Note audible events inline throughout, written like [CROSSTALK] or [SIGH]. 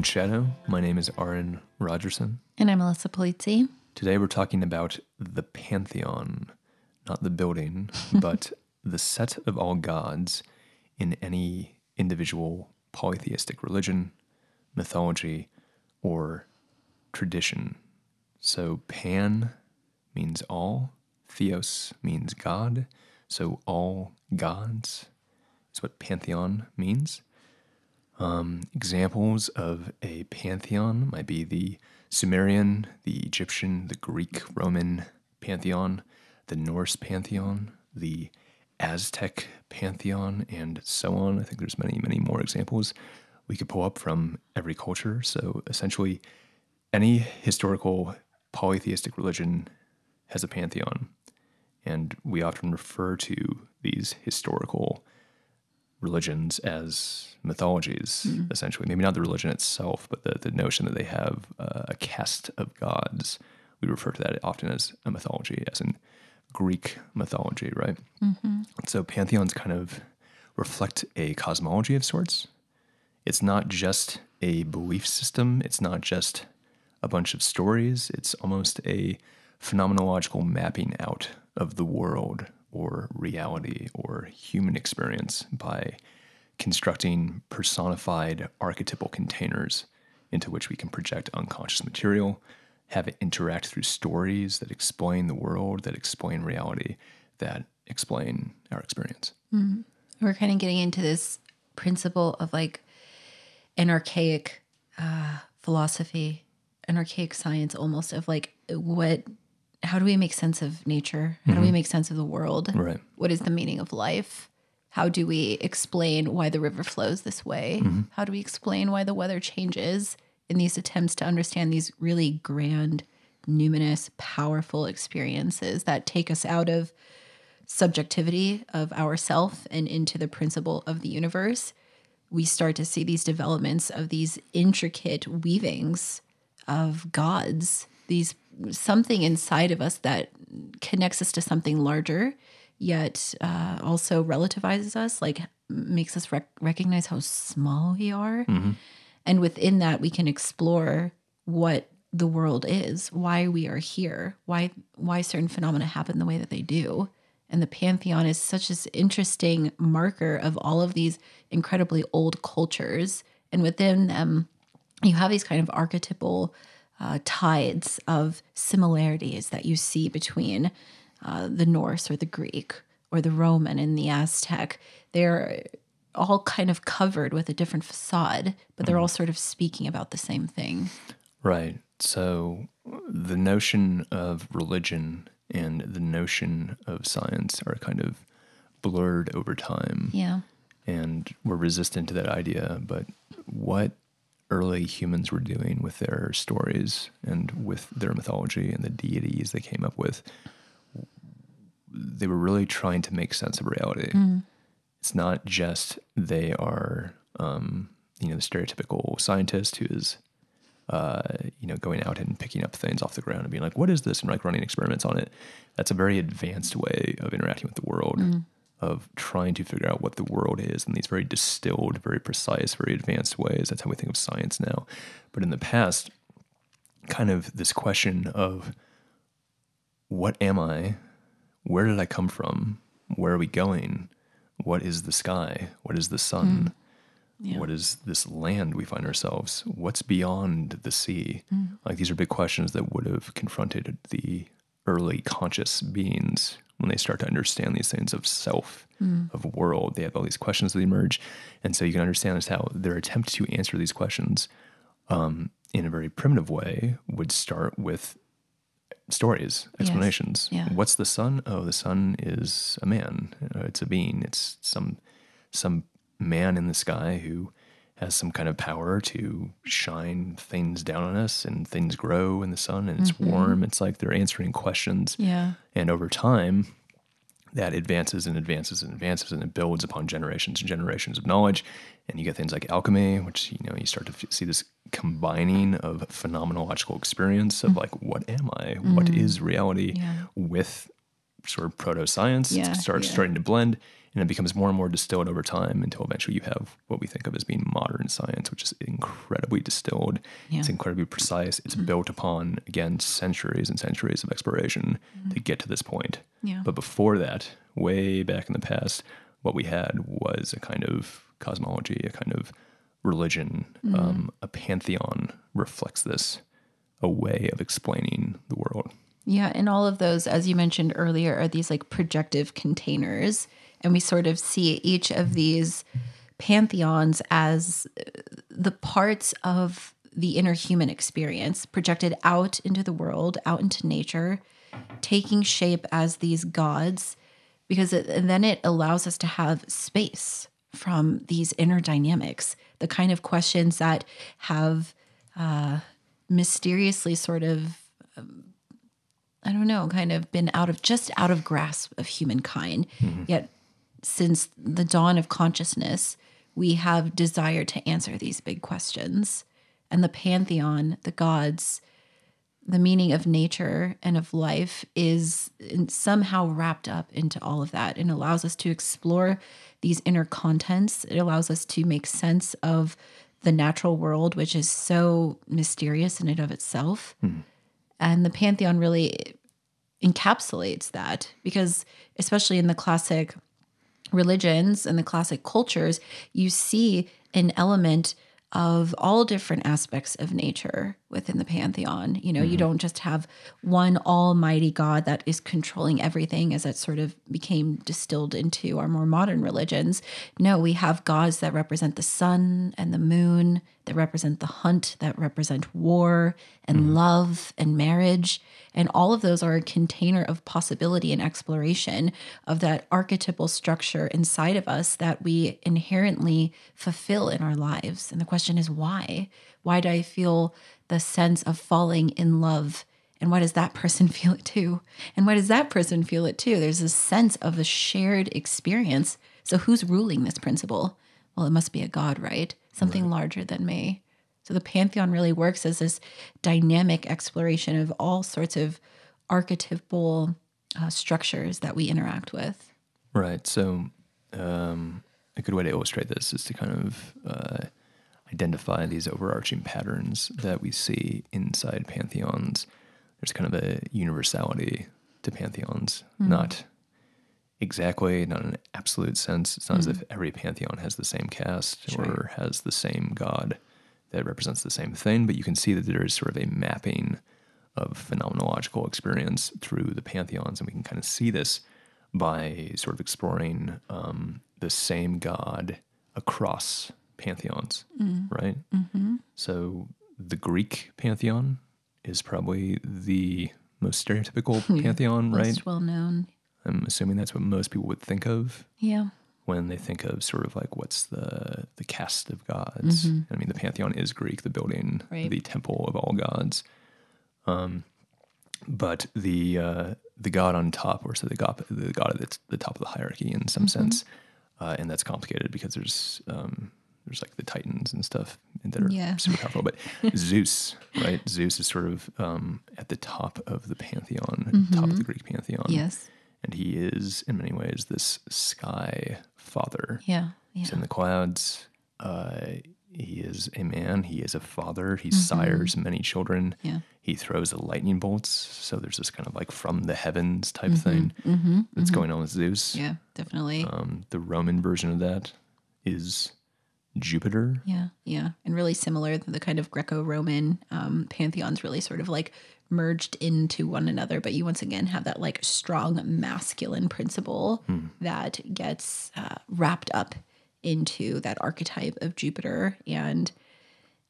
Welcome to the Golden Shadow. My name is Aaron Rogerson. And I'm Melissa Polizzi. Today we're talking about the pantheon, not the building, [LAUGHS] but the set of all gods in any individual polytheistic religion, mythology, or tradition. So pan means all, theos means God, so all gods is what pantheon means. Um, examples of a pantheon might be the Sumerian, the Egyptian, the Greek, Roman pantheon, the Norse pantheon, the Aztec pantheon, and so on. I think there's many, many more examples we could pull up from every culture. So essentially, any historical polytheistic religion has a pantheon, and we often refer to these historical religions as mythologies, mm. essentially. Maybe not the religion itself, but the, the notion that they have uh, a cast of gods. We refer to that often as a mythology, as in Greek mythology, right? Mm-hmm. So pantheons kind of reflect a cosmology of sorts. It's not just a belief system, it's not just a bunch of stories, it's almost a phenomenological mapping out of the world or reality or human experience by constructing personified archetypal containers into which we can project unconscious material, have it interact through stories that explain the world, that explain reality, that explain our experience. Mm-hmm. We're kind of getting into this principle of like an archaic uh, philosophy, an archaic science almost of like what how do we make sense of nature? How mm-hmm. do we mm-hmm. make sense of the world? Right. What is the meaning of life? How do we explain why the river flows this way? Mm-hmm. How do we explain why the weather changes in these attempts to understand these really grand, numinous, powerful experiences that take us out of subjectivity of ourself and into the principle of the universe? We start to see these developments of these intricate weavings of gods, these something inside of us that connects us to something larger, yet uh, also relativizes us, like makes us rec- recognize how small we are. Mm-hmm. And within that, we can explore what the world is, why we are here, why why certain phenomena happen the way that they do. And the pantheon is such an interesting marker of all of these incredibly old cultures. And within them, you have these kind of archetypal uh, tides of similarities that you see between uh, the Norse or the Greek or the Roman and the Aztec. They're all kind of covered with a different facade, but they're mm. all sort of speaking about the same thing. Right. So the notion of religion and the notion of science are kind of blurred over time. Yeah. And we're resistant to that idea. But what early humans were doing with their stories and with their mythology and the deities they came up with. They were really trying to make sense of reality. Mm. It's not just they are, um, you know, the stereotypical scientist who is, uh, you know, going out and picking up things off the ground and being like, "What is this?" and like running experiments on it. That's a very advanced way of interacting with the world. Mm of trying to figure out what the world is in these very distilled, very precise, very advanced ways. That's how we think of science now. But in the past, kind of this question of what am I? Where did I come from? Where are we going? What is the sky? What is the sun? Mm. Yeah. What is this land we find ourselves? What's beyond the sea? Mm. Like these are big questions that would have confronted the early conscious beings when they start to understand these things of self, mm. of world. They have all these questions that emerge. And so you can understand just how their attempt to answer these questions um, in a very primitive way would start with stories, explanations. Yes. Yeah. What's the sun? Oh, the sun is a man. Uh, it's a being. It's some some man in the sky who has some kind of power to shine things down on us and things grow in the sun and it's mm-hmm. warm. It's like they're answering questions. Yeah. And over time, that advances and advances and advances and it builds upon generations and generations of knowledge. And you get things like alchemy, which, you know, you start to f- see this combining of phenomenological experience of mm-hmm. like, what am I? Mm-hmm. What is reality yeah. with sort of proto science? Yeah, it starts yeah. starting to blend And it becomes more and more distilled over time until eventually you have what we think of as being modern science, which is incredibly distilled. Yeah. It's incredibly precise. It's mm-hmm. built upon, again, centuries and centuries of exploration to mm-hmm. get to this point. Yeah. But before that, way back in the past, what we had was a kind of cosmology, a kind of religion, mm-hmm. um, a pantheon reflects this, a way of explaining the world. Yeah, and all of those, as you mentioned earlier, are these like projective containers. And we sort of see each of these pantheons as the parts of the inner human experience projected out into the world, out into nature, taking shape as these gods, because it, and then it allows us to have space from these inner dynamics, the kind of questions that have uh, mysteriously sort of I don't know, kind of been out of just out of grasp of humankind. Yet, since the dawn of consciousness, we have desired to answer these big questions. And the pantheon, the gods, the meaning of nature and of life is somehow wrapped up into all of that and allows us to explore these inner contents. It allows us to make sense of the natural world, which is so mysterious in and of itself. Hmm. And the pantheon really encapsulates that because, especially in the classic religions and the classic cultures, you see an element of all different aspects of nature within the pantheon. You know, you mm-hmm. don't just have one almighty God that is controlling everything as it sort of became distilled into our more modern religions. No, we have gods that represent the sun and the moon, that represent the hunt, that represent war and mm-hmm. love and marriage. And all of those are a container of possibility and exploration of that archetypal structure inside of us that we inherently fulfill in our lives. And the question is why? Why do I feel the sense of falling in love? And why does that [LAUGHS] person feel it too? And why does that person feel it too? There's a sense of a shared experience. So who's ruling this principle? Well, it must be a God, right? Something larger than me. So the pantheon really works as this dynamic exploration of all sorts of archetypal uh, structures that we interact with. Right. So, um, a good way to illustrate this is to kind of uh, identify these overarching patterns that we see inside pantheons. There's kind of a universality to pantheons, not exactly, not in an absolute sense. It's not as if every pantheon has the same cast or has the same god that represents the same thing, but you can see that there is sort of a mapping of phenomenological experience through the pantheons, and we can kind of see this by sort of exploring um, the same god across pantheons, right? Mm-hmm. So the Greek pantheon is probably the most stereotypical [LAUGHS] pantheon, right? Most well known. I'm assuming that's what most people would think of Yeah. when they think of sort of like what's the the cast of gods. I mean, the pantheon is Greek, the building, Right. the temple of all gods. Um, but the uh, the god on top, or so the god the god at the top of the hierarchy in some sense, uh, and that's complicated because there's um, there's like the titans and stuff that are Yeah. super powerful. But [LAUGHS] Zeus, right? Zeus is sort of um, at the top of the pantheon, top of the Greek pantheon Yes. And he is in many ways this sky father. Yeah. Yeah. He's in the clouds. Uh, he is a man. He is a father. He sires many children. Mm-hmm. Yeah. He throws the lightning bolts. So there's this kind of like from the heavens type thing Mm-hmm. that's going on with Zeus. Yeah. Definitely. Um, the Roman version of that is Jupiter. Yeah, yeah, and really similar. The kind of Greco-Roman um, pantheons really sort of like merged into one another, but you once again have that like strong masculine principle that gets uh, wrapped up into that archetype of Jupiter. And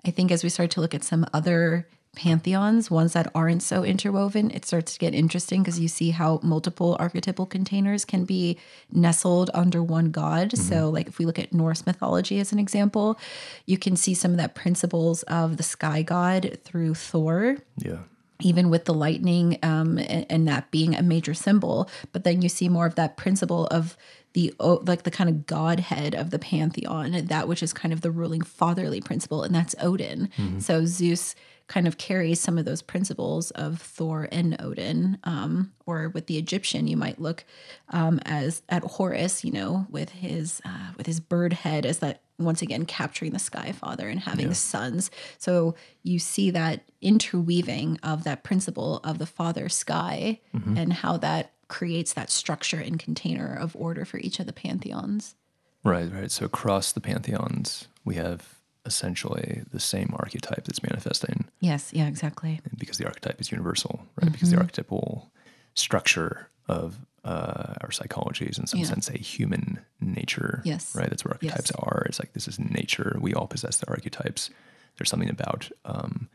I think as we start to look at some other pantheons, ones that aren't so interwoven, it starts to get interesting because you see how multiple archetypal containers can be nestled under one god. So, like if we look at Norse mythology as an example, you can see some of that principles of the sky god through Thor Yeah. Even with the lightning um, and, and that being a major symbol. But then you see more of that principle of the like the kind of godhead of the pantheon, that which is kind of the ruling fatherly principle, and that's Odin. So Zeus kind of carries some of those principles of Thor and Odin. Um, or with the Egyptian, you might look um, as at Horus, you know, with his uh, with his bird head as that once again capturing the sky father and having sons. So you see that interweaving of that principle of the father sky and how that creates that structure and container of order for each of the pantheons. Right, right. So across the pantheons, we have essentially the same archetype that's manifesting Yes, yeah, exactly. because the archetype is universal, right? Because the Mm-hmm. archetypal structure of uh, our psychology is in some Yeah. sense a human nature. Yes. Right. That's Yes. archetypes are. It's like this is nature. We all possess the archetypes. There's something about um,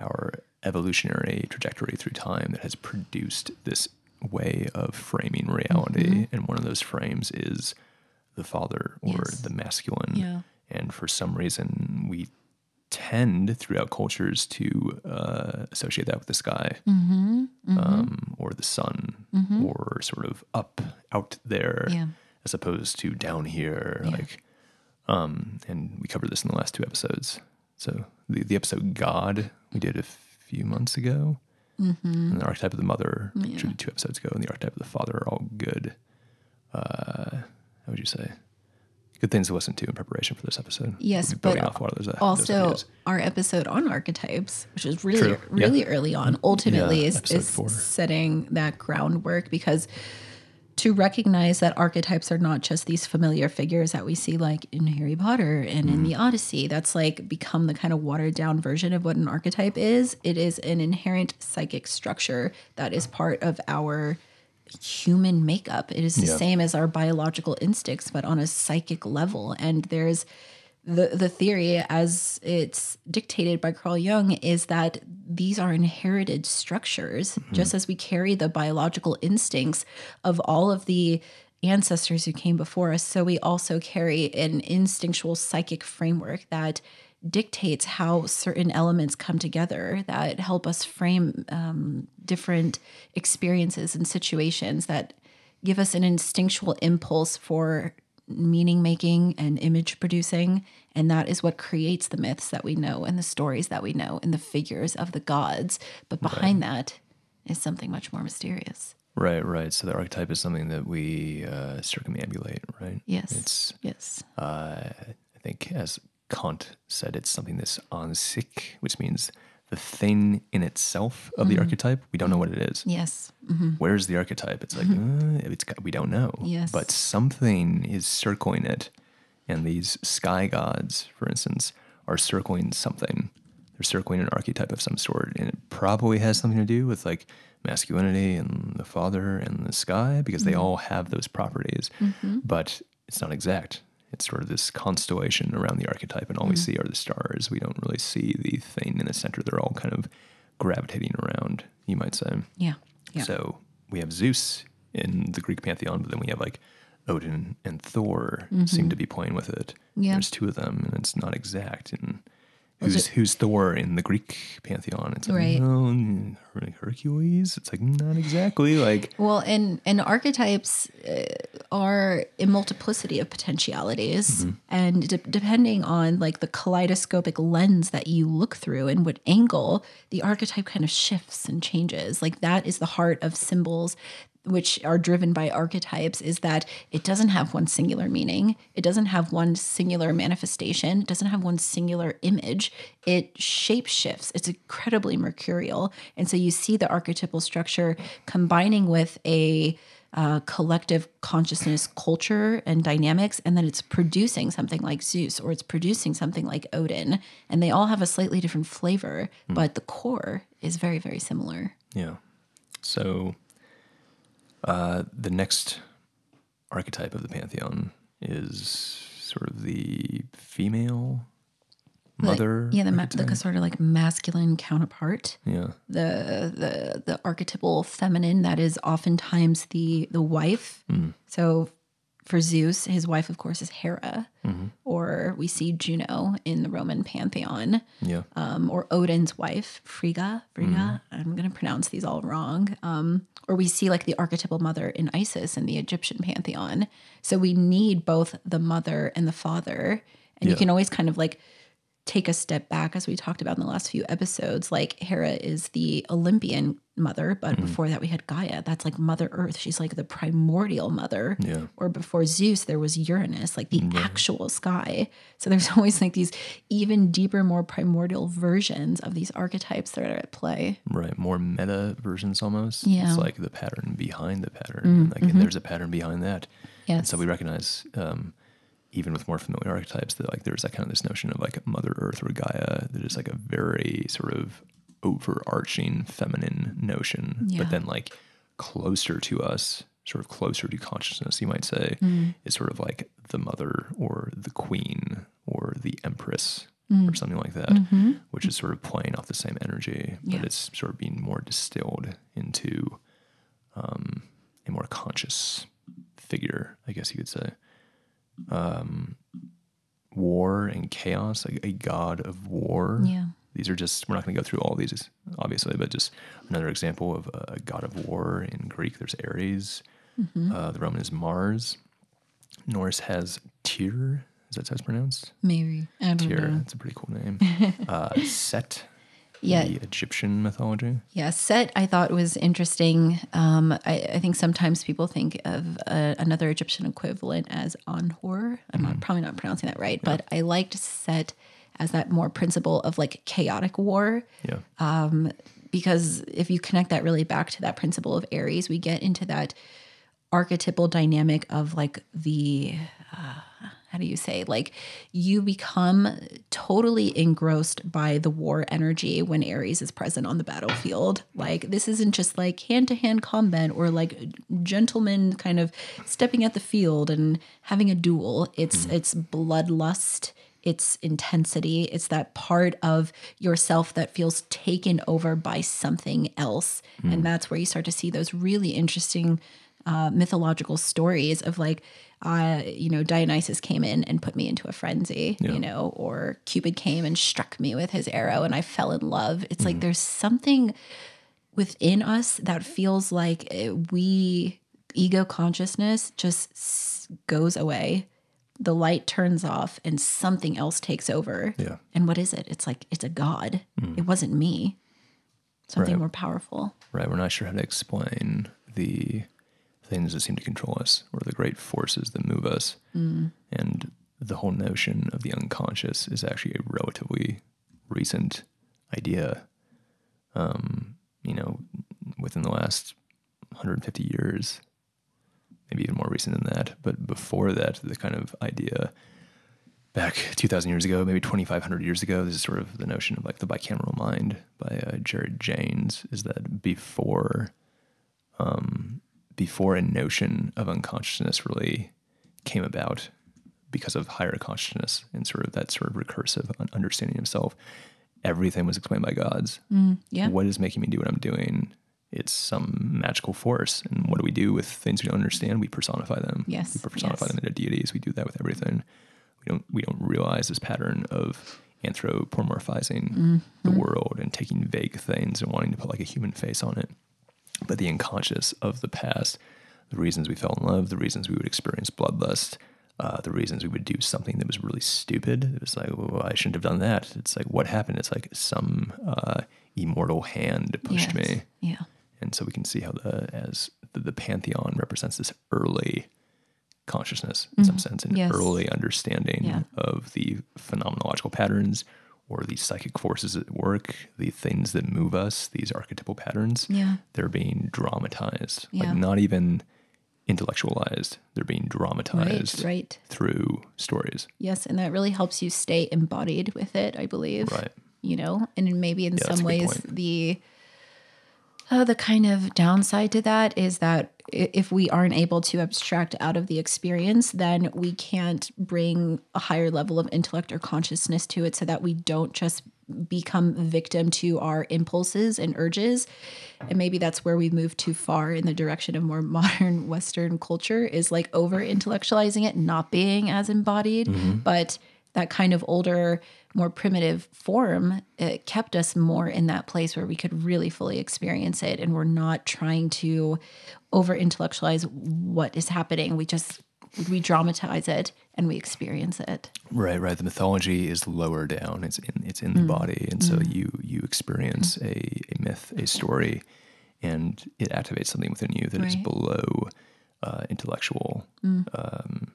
our evolutionary trajectory through time that has produced this way of framing reality. Mm-hmm. And one of those frames is the father or Yes. the masculine. Yeah. And for some reason, we tend throughout cultures to uh, associate that with the sky Mm-hmm. Um, or the sun or sort of up out there Yeah. as opposed to down here. Like, um, and we covered this in the last two episodes. So the, the episode God we did a few months ago, and the archetype of the mother, which we did two episodes ago, and the archetype of the father are all good. Uh, how would you say? Good things to listen to in preparation for this episode. Yes, We'll but off a lot of those, uh, Also, our episode on archetypes, which is really, True. Yeah. really early on, ultimately Yeah, is, is setting that groundwork because to recognize that archetypes are not just these familiar figures that we see like in Harry Potter and in Mm. the Odyssey. That's like become the kind of watered down version of what an archetype is. It is an inherent psychic structure that is part of our human makeup. It is the Yeah. same as our biological instincts, but on a psychic level. And there's the the theory as it's dictated by Carl Jung is that these are inherited structures mm-hmm. just as we carry the biological instincts of all of the ancestors who came before us so we also carry an instinctual psychic framework that dictates how certain elements come together that help us frame um, different experiences and situations that give us an instinctual impulse for meaning making and image producing. And that is what creates the myths that we know and the stories that we know and the figures of the gods. But behind that is something much more mysterious. Right, right. So the archetype is something that we uh, circumambulate, right? Yes. It's, yes. uh, I think, as Kant said, it's something that's an sich, which means the thing in itself of Mm-hmm. the archetype. We don't know what it is. Yes. Where's the archetype? It's like uh, it's we don't know. Yes. But something is circling it, and these sky gods, for instance, are circling something. They're circling an archetype of some sort, and it probably has something to do with like masculinity and the father and the sky because they all have those properties. But it's not exact. It's sort of this constellation around the archetype, and all we see are the stars. We don't really see the thing in the center. They're all kind of gravitating around, you might say. Yeah. Yeah. So we have Zeus in the Greek pantheon, but then we have like Odin and Thor seem to be playing with it. Mm-hmm. Yeah. There's two of them, and it's not exact. And who's who's Thor in the Greek pantheon? It's like Right. no, Hercules. It's like not exactly like Well, and and archetypes uh, are a multiplicity of potentialities, and de- depending on like the kaleidoscopic lens that you look through and what angle, the archetype kind of shifts and changes. Like that is the heart of symbols. Which are driven by archetypes is that it doesn't have one singular meaning. It doesn't have one singular manifestation. It doesn't have one singular image. It shape shifts. It's incredibly mercurial. And so you see the archetypal structure combining with a uh, collective consciousness culture and dynamics, and then it's producing something like Zeus or it's producing something like Odin. And they all have a slightly different flavor, but the core is very, very similar. yeah. So uh, the next archetype of the pantheon is sort of the female Like, mother. yeah, the, ma- the sort of like masculine counterpart. yeah. the the the archetypal feminine that is oftentimes the the wife. So for Zeus, his wife of course is Hera, or we see Juno in the Roman pantheon, Yeah. um, or Odin's wife Frigga. Frigga, I'm going to pronounce these all wrong. Um, or we see like the archetypal mother in Isis in the Egyptian pantheon. So we need both the mother and the father, and you can always kind of like take a step back, as we talked about in the last few episodes, like Hera is the Olympian mother, but Mm-hmm. before that we had Gaia. That's like Mother Earth. She's like the primordial mother. Yeah. Or before Zeus, there was Uranus, like the actual sky. So there's [LAUGHS] always like these even deeper, more primordial versions of these archetypes that are at play. Right. More meta versions almost. Yeah. Mm-hmm. It's like the pattern behind the pattern. Like, and there's a pattern behind that. And so we recognize, um, even with more familiar archetypes, that like there's that kind of this notion of like Mother Earth or Gaia that is like a very sort of overarching feminine notion. Yeah. But then like closer to us, sort of closer to consciousness, you might say, Mm. is sort of like the mother or the queen or the empress Mm. or something like that, which is sort of playing off the same energy, but Mm-hmm. Yeah. it's sort of being more distilled into um, a more conscious figure, I guess you could say. Um, war and chaos, a, a god of war. Yeah. These are just, we're not going to go through all these, obviously, but just another example of a god of war. In Greek, there's Ares. Mm-hmm. Uh, the Roman is Mars. Norse has Tyr. Is that how it's pronounced? Maybe. I don't Tyr. know. That's a pretty cool name. [LAUGHS] uh, Set. Yeah. The Egyptian mythology. Yeah, Set I thought was interesting. Um, I, I think sometimes people think of uh, another Egyptian equivalent as Anhor. I'm not, probably not pronouncing that right, but I liked Set as that more principle of like chaotic war. Yeah. Because if you connect that really back to that principle of Ares, we get into that archetypal dynamic of like the uh, how do you say like you become totally engrossed by the war energy when Ares is present on the battlefield. Like this isn't just like hand-to-hand combat or like gentlemen kind of stepping at the field and having a duel. It's it's bloodlust. It's intensity. It's that part of yourself that feels taken over by something else. And that's where you start to see those really interesting uh, mythological stories of like, uh, you know, Dionysus came in and put me into a frenzy, you know, or Cupid came and struck me with his arrow and I fell in love. It's like there's something within us that feels like uh, we, ego consciousness just goes away. The light turns off and something else takes over. Yeah. And what is it? It's like, it's a God. It wasn't me. Something Right. more powerful. Right. We're not sure how to explain the things that seem to control us or the great forces that move us. And the whole notion of the unconscious is actually a relatively recent idea. Um, you know, within the last 150 years, maybe even more recent than that. But before that, the kind of idea back 2,000 years ago, maybe 2,500 years ago, this is sort of the notion of like the bicameral mind by uh, Jared Jaynes, is that before, um, before a notion of unconsciousness really came about because of higher consciousness and sort of that sort of recursive understanding of self, everything was explained by gods. Yeah. What is making me do what I'm doing? It's some magical force. And what do we do with things we don't understand? We personify them. Yes, We personify yes. them into deities. We do that with everything. We don't we don't realize this pattern of anthropomorphizing the Mm-hmm. world and taking vague things and wanting to put like a human face on it. But the unconscious of the past, the reasons we fell in love, the reasons we would experience bloodlust, uh, the reasons we would do something that was really stupid. It was like, well, I shouldn't have done that. It's like, what happened? It's like some uh, immortal hand pushed Yes. me. Yeah. And so we can see how the as the, the pantheon represents this early consciousness in some sense, an Mm-hmm. Yes. early understanding Yeah. of the phenomenological patterns or these psychic forces at work, the things that move us, these archetypal patterns. Yeah. They're being dramatized, Yeah. like not even intellectualized. They're being dramatized Right. Right. through stories. Yes, and that really helps you stay embodied with it, I believe. Right. You know, and maybe in Yeah, some ways the uh, the kind of downside to that is that if we aren't able to abstract out of the experience, then we can't bring a higher level of intellect or consciousness to it so that we don't just become victim to our impulses and urges. And maybe that's where we've moved too far in the direction of more [LAUGHS] modern Western culture is like over intellectualizing it, not being as embodied. But that kind of older, more primitive form, it kept us more in that place where we could really fully experience it. And we're not trying to over intellectualize what is happening. We just we dramatize it and we experience it. Right, right. The mythology is lower down. It's in it's in the body, and so you you experience a, a myth, a story, and it activates something within you that is Right. below uh, intellectual um,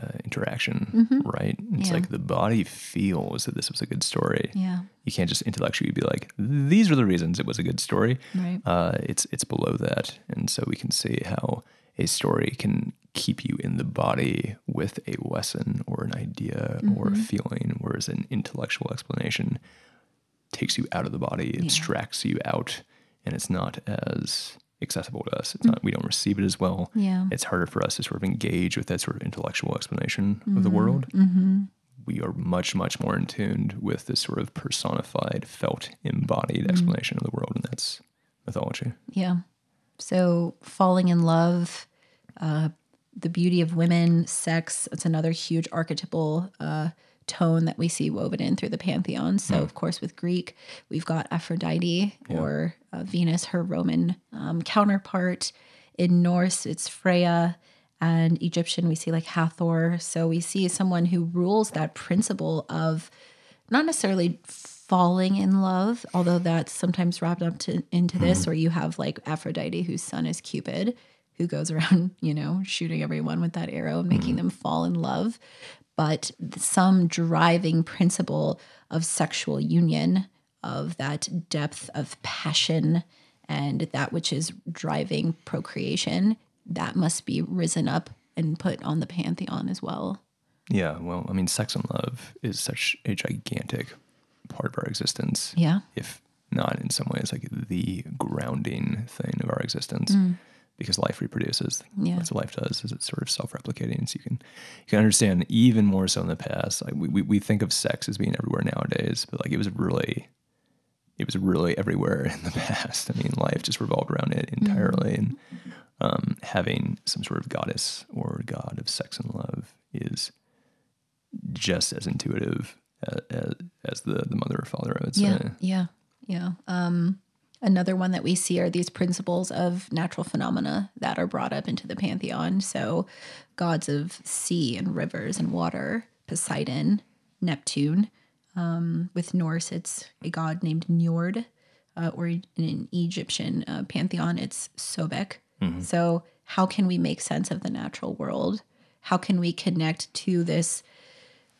uh, interaction. Right? It's Yeah. like the body feels that this was a good story. Yeah. You can't just intellectually be like, these are the reasons it was a good story. Right. Uh, it's it's below that, and so we can see how a story can keep you in the body with a lesson or an idea or a feeling, whereas an intellectual explanation takes you out of the body, abstracts you out, and it's not as accessible to us. It's not we don't receive it as well. Yeah. It's harder for us to sort of engage with that sort of intellectual explanation of the world. We are much, much more in tuned with this sort of personified, felt, embodied explanation of the world, and that's mythology. Yeah. So falling in love, uh, the beauty of women, sex, it's another huge archetypal uh, tone that we see woven in through the pantheon. So, of course, with Greek, we've got Aphrodite or uh, Venus, her Roman um, counterpart. In Norse, it's Freya. And Egyptian, we see like Hathor. So we see someone who rules that principle of not necessarily falling in love, although that's sometimes wrapped up to, into this, or you have like Aphrodite, whose son is Cupid, who goes around, [LAUGHS] you know, shooting everyone with that arrow and making them fall in love. But some driving principle of sexual union, of that depth of passion and that which is driving procreation, that must be risen up and put on the pantheon as well. Yeah, well, I mean, sex and love is such a gigantic part of our existence. Yeah. If not in some ways like the grounding thing of our existence. Mm. Because life reproduces. Yeah. That's what life does, is it's sort of self-replicating. So you can you can understand even more so in the past. Like we, we, we think of sex as being everywhere nowadays, but like it was really it was really everywhere [LAUGHS] in the past. I mean, life just revolved around it entirely. And um, having some sort of goddess or god of sex and love is just as intuitive as, as the, the mother or father, I would say. Yeah, yeah, yeah. Um, another one that we see are these principles of natural phenomena that are brought up into the pantheon. So, gods of sea and rivers and water, Poseidon, Neptune. Um, with Norse, it's a god named Njord, uh, or in an Egyptian uh, pantheon, it's Sobek. So, how can we make sense of the natural world? How can we connect to this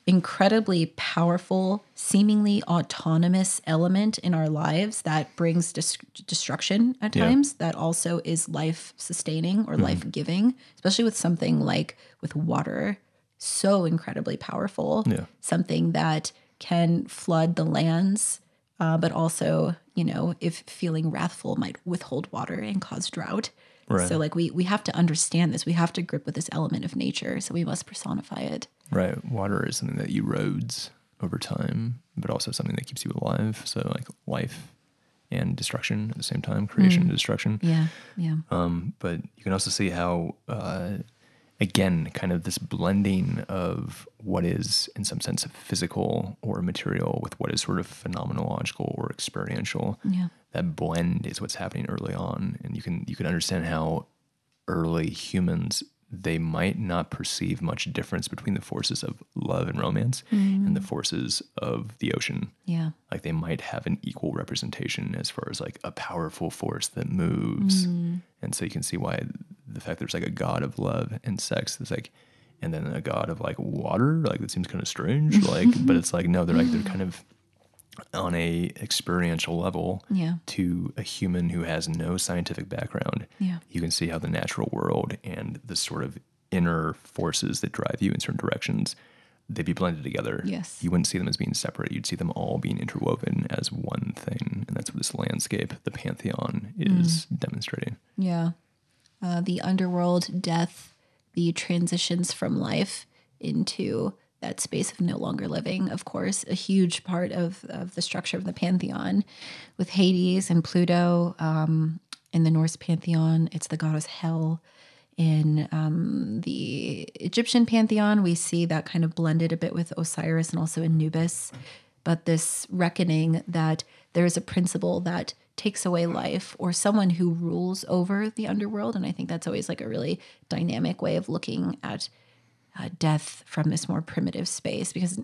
incredibly powerful, seemingly autonomous element in our lives that brings dis- destruction at Yeah. times, that also is life sustaining or life giving, especially with something like with water, so incredibly powerful. Yeah. Something that can flood the lands, uh, but also, you know, if feeling wrathful, might withhold water and cause drought. Right. So, like, we we have to understand this. We have to grip with this element of nature. So we must personify it. Right. Water is something that erodes over time, but also something that keeps you alive. So like life and destruction at the same time, creation and destruction. Yeah, yeah, Um, but you can also see how, uh, again, kind of this blending of what is, in some sense, physical or material with what is sort of phenomenological or experiential. yeah, That blend is what's happening early on, and you can you can understand how early humans they might not perceive much difference between the forces of love and romance and the mm. forces of the ocean. Yeah, like they might have an equal representation as far as like a powerful force that moves. Mm. And so you can see why the fact there's like a god of love and sex is like and then a god of like water like that seems kind of strange like but [LAUGHS] it's like no they're like they're kind of on a experiential level Yeah. to a human who has no scientific background Yeah. you can see how the natural world and the sort of inner forces that drive you in certain directions they'd be blended together Yes. you wouldn't see them as being separate you'd see them all being interwoven as one thing and that's what this landscape the pantheon is demonstrating yeah. Uh, the underworld, death, the transitions from life into that space of no longer living, of course, a huge part of, of the structure of the pantheon. With Hades and Pluto um, in the Norse pantheon, it's the goddess Hel. In um, the Egyptian pantheon, we see that kind of blended a bit with Osiris and also Anubis. But this reckoning that there is a principle that takes away life or someone who rules over the underworld. And I think that's always like a really dynamic way of looking at uh, death from this more primitive space because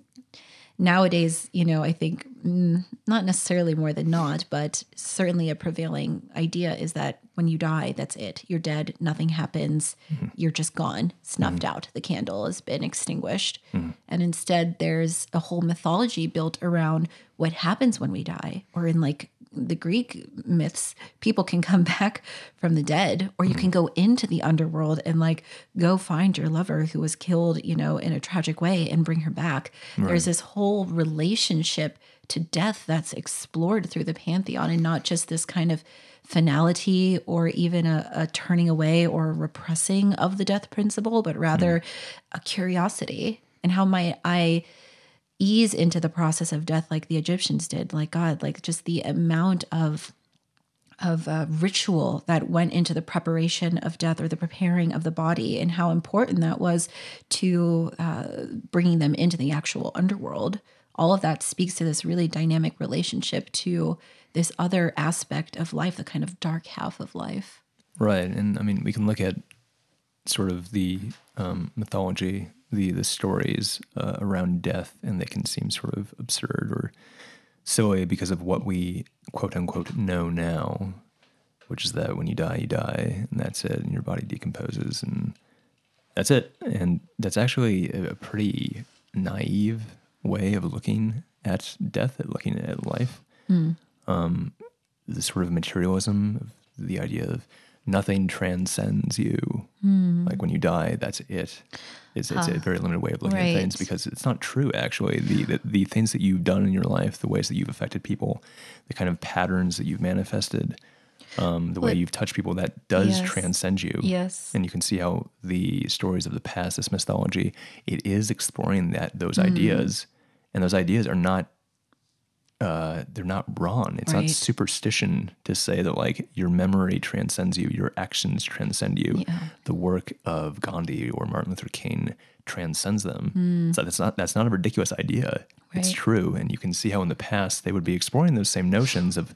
nowadays, you know, I think mm, not necessarily more than not, but certainly a prevailing idea is that when you die, that's it. You're dead. Nothing happens. You're just gone, snuffed out. The candle has been extinguished. And instead, there's a whole mythology built around what happens when we die, or in like the Greek myths, people can come [LAUGHS] back from the dead, or you can mm-hmm. go into the underworld and like go find your lover who was killed, you know, in a tragic way and bring her back. There's this whole relationship to death that's explored through the pantheon and not just this kind of finality or even a, a turning away or repressing of the death principle, but rather mm. a curiosity. And how might I ease into the process of death like the Egyptians did? Like God, like just the amount of of uh, ritual that went into the preparation of death or the preparing of the body, and how important that was to uh, bringing them into the actual underworld. All of that speaks to this really dynamic relationship to this other aspect of life, the kind of dark half of life. Right, and I mean we can look at sort of the um, mythology, the the stories uh, around death, and they can seem sort of absurd or silly because of what we quote unquote know now, which is that when you die, you die, and that's it, and your body decomposes, and that's it. And that's actually a a pretty naive way of looking at death, at looking at life. Um, the sort of materialism, of the idea of nothing transcends you. Like when you die, that's it. It's, it's a very limited way of looking at things because it's not true, actually. The, the, the things that you've done in your life, the ways that you've affected people, the kind of patterns that you've manifested, um, the way you've touched people, that does yes. transcend you. Yes. And you can see how the stories of the past, this mythology, it is exploring that those Mm. ideas, and those ideas are not uh, they're not wrong. It's not superstition to say that like your memory transcends you, your actions transcend you. The work of Gandhi or Martin Luther King transcends them. So that's not that's not a ridiculous idea. It's true, and you can see how in the past they would be exploring those same notions of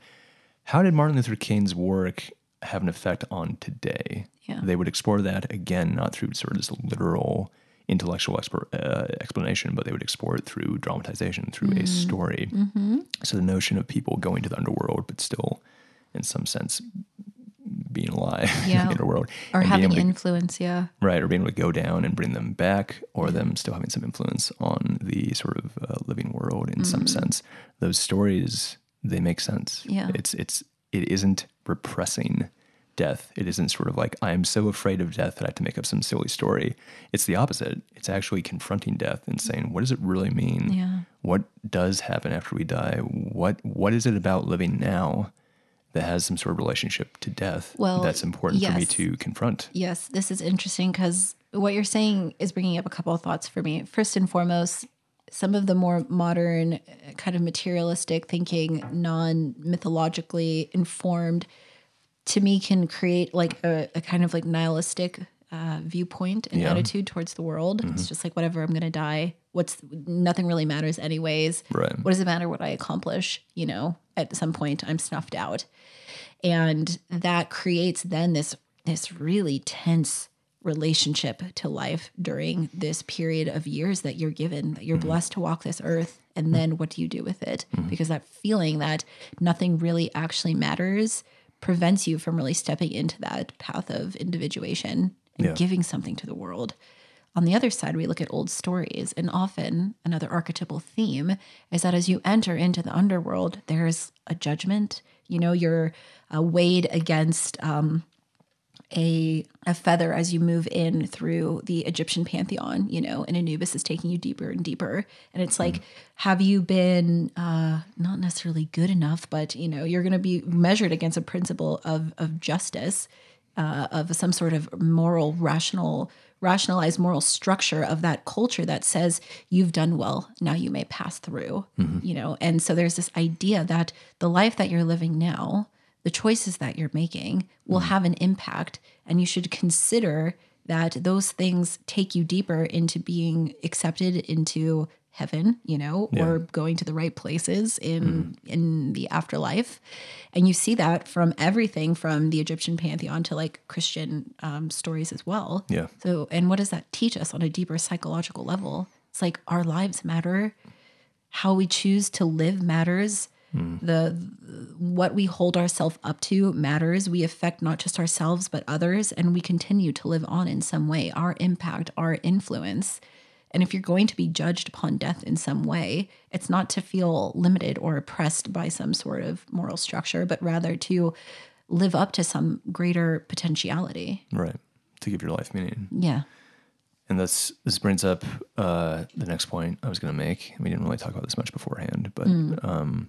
how did Martin Luther King's work have an effect on today? Yeah. They would explore that again, not through sort of this literal intellectual exper- uh, explanation, but they would explore it through dramatization, through Mm-hmm. a story. So the notion of people going to the underworld, but still, in some sense, being alive [LAUGHS] in the underworld, Or having to- influence, yeah. right, or being able to go down and bring them back, or them still having some influence on the sort of uh, living world in some sense. Those stories they make sense. Yeah. it's it's it isn't repressing death. It isn't sort of like I'm so afraid of death that I have to make up some silly story. It's the opposite. It's actually confronting death and saying, what does it really mean? Yeah. What does happen after we die? What what is it about living now? That has some sort of relationship to death Well, that's important for me to confront. Yes, this is interesting because what you're saying is bringing up a couple of thoughts for me. First and foremost, some of the more modern, uh, kind of materialistic thinking, non mythologically informed, to me can create like a, a kind of like nihilistic uh, viewpoint and Yeah. attitude towards the world. It's mm-hmm. just like whatever, I'm going to die. What's nothing really matters anyways. Right. What does it matter what I accomplish? You know, at some point I'm snuffed out and that creates then this this really tense relationship to life during this period of years that you're given that you're mm-hmm. blessed to walk this earth and mm-hmm. then what do you do with it because that feeling that nothing really actually matters prevents you from really stepping into that path of individuation and Yeah. giving something to the world on the other side, we look at old stories, and often another archetypal theme is that as you enter into the underworld, there's a judgment. You know, you're uh, weighed against um, a a feather as you move in through the Egyptian pantheon. You know, and Anubis is taking you deeper and deeper, and it's like, have you been uh, not necessarily good enough, but you know, you're going to be measured against a principle of of justice uh, of some sort of moral, rational, rationalized moral structure of that culture that says you've done well, now you may pass through. You know, and so there's this idea that the life that you're living now, the choices that you're making, will have an impact, and you should consider that those things take you deeper into being accepted into heaven, you know, or going to the right places in in the afterlife. And you see that from everything from the Egyptian pantheon to like Christian um, stories as well. Yeah. So, and what does that teach us on a deeper psychological level? It's like our lives matter, how we choose to live matters. The what we hold ourselves up to matters. We affect not just ourselves but others, and we continue to live on in some way. Our impact, our influence. And if you're going to be judged upon death in some way, it's not to feel limited or oppressed by some sort of moral structure, but rather to live up to some greater potentiality. Right. To give your life meaning. Yeah. And this this brings up uh, the next point I was going to make. We didn't really talk about this much beforehand, but um,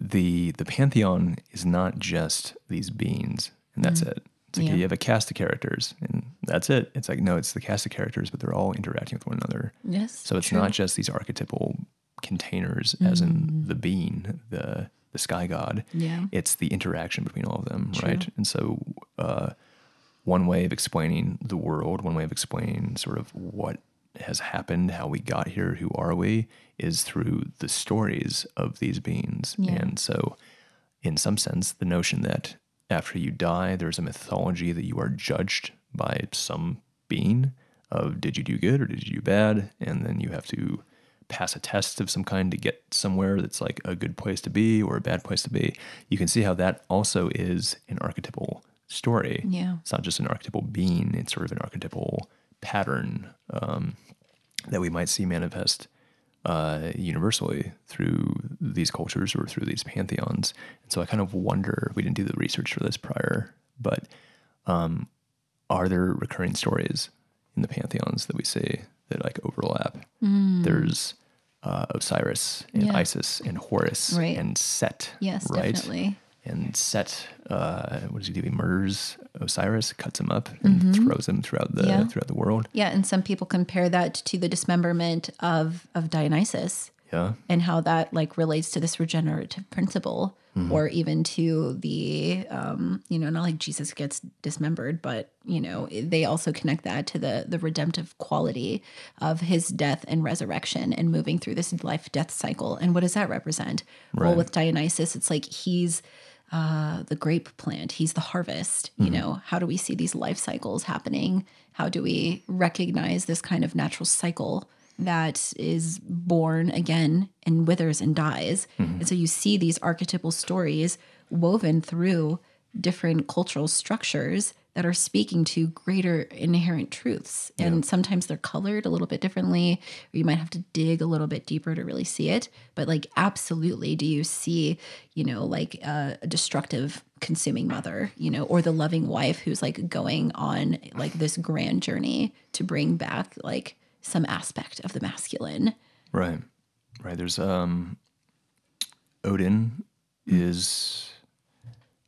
the the pantheon is not just these beings, and that's it. It's like Yeah. you have a cast of characters, and that's it. It's like no, it's the cast of characters, but they're all interacting with one another. Yes. So it's true. not just these archetypal containers, as in the being, the the sky god. Yeah. It's the interaction between all of them, right? And so, uh, one way of explaining the world, one way of explaining sort of what has happened, how we got here, who are we, is through the stories of these beings. Yeah. And so, in some sense, the notion that after you die, there's a mythology that you are judged by some being of did you do good or did you do bad, and then you have to pass a test of some kind to get somewhere that's like a good place to be or a bad place to be. You can see how that also is an archetypal story. Yeah. It's not just an archetypal being, it's sort of an archetypal pattern um, that we might see manifest uh, universally through these cultures or through these pantheons. And so I kind of wonder, we didn't do the research for this prior, but um, are there recurring stories in the pantheons that we see that like overlap? There's uh, Osiris and. Yeah. Isis and Horus Right. and Set. Yes, right? definitely. And Set, uh, what does he do? He murders Osiris, cuts him up, Mm-hmm. and throws him throughout the Yeah. throughout the world. Yeah, and some people compare that to the dismemberment of of Dionysus Yeah, and how that like relates to this regenerative principle, or even to the um, you know not like Jesus gets dismembered, but you know they also connect that to the the redemptive quality of his death and resurrection and moving through this life death cycle. And what does that represent? Well, with Dionysus, it's like he's uh, the grape plant. He's the harvest. You know, how do we see these life cycles happening? How do we recognize this kind of natural cycle that is born again and withers and dies? And so you see these archetypal stories woven through different cultural structures that are speaking to greater inherent truths. And sometimes they're colored a little bit differently, or you might have to dig a little bit deeper to really see it. But like, absolutely, do you see, you know, like uh, a destructive consuming mother, you know, or the loving wife who's like going on like this grand journey to bring back like some aspect of the masculine? right, right. There's um, Odin is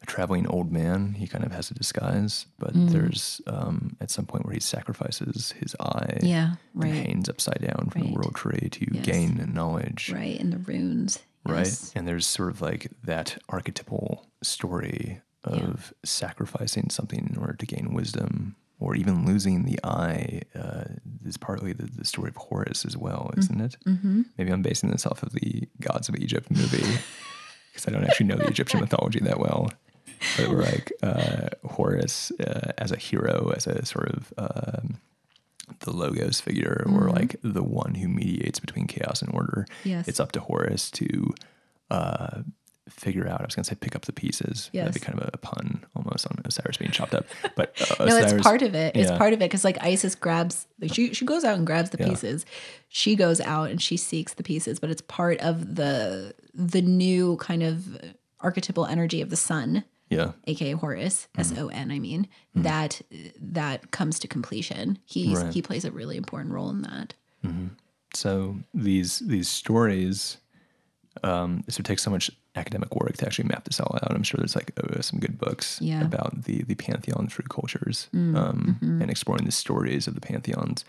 a traveling old man. He kind of has a disguise, but Mm. there's um, at some point where he sacrifices his eye. Yeah, and right. hangs upside down from the Right. world tree to Yes. gain knowledge. Right. And the runes. right? Yes. And there's sort of like that archetypal story of sacrificing something in order to gain wisdom, or even losing the eye. Uh, is partly the, the story of Horus as well, isn't it? Mm-hmm. Maybe I'm basing this off of the Gods of Egypt movie [LAUGHS] because I don't actually know the Egyptian [LAUGHS] mythology that well. But [LAUGHS] we're like uh, Horus uh, as a hero, as a sort of um, the logos figure, or like the one who mediates between chaos and order. Yes. It's up to Horus to uh, figure out. I was going to say pick up the pieces. That'd be kind of a pun almost on Osiris being chopped up. [LAUGHS] But uh, No, Osiris, it's part of it. It's yeah. part of it because like Isis grabs, like, she she goes out and grabs the Yeah. pieces. She goes out and she seeks the pieces, but it's part of the the new kind of archetypal energy of the sun, Yeah, aka Horus, Mm-hmm. S O N. I mean that that comes to completion. He's Right. he plays a really important role in that. so these these stories um so it takes so much academic work to actually map this all out i'm sure there's like uh, some good books Yeah. Mm, about the the pantheon through cultures um mm-hmm. and exploring the stories of the pantheons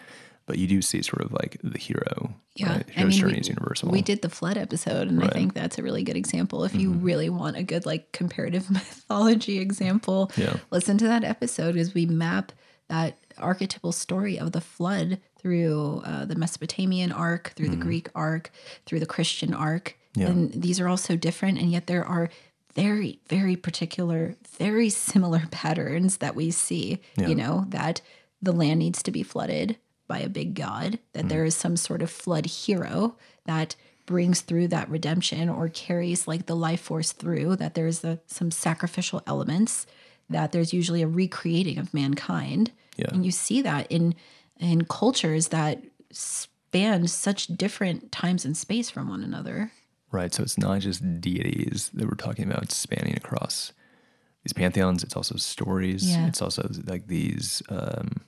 but you do see sort of like the hero Yeah, right? hero's journey is universal We did the flood episode, and I think that's a really good example. If you Mm-hmm. really want a good like comparative [LAUGHS] mythology example, Yeah. listen to that episode as we map that archetypal story of the flood through uh, the Mesopotamian arc, through the Greek arc, through the Christian arc. Yeah. And these are all so different, and yet there are very, very particular, very similar [LAUGHS] patterns that we see. Yeah. You know, that the land needs to be flooded by a big god, that there is some sort of flood hero that brings through that redemption or carries like the life force through, that there's a, some sacrificial elements, that there's usually a recreating of mankind. Yeah. And you see that in in cultures that span such different times and space from one another. Right. So it's not just deities that we're talking about spanning across these pantheons. It's also stories. Yeah. It's also like these. Um,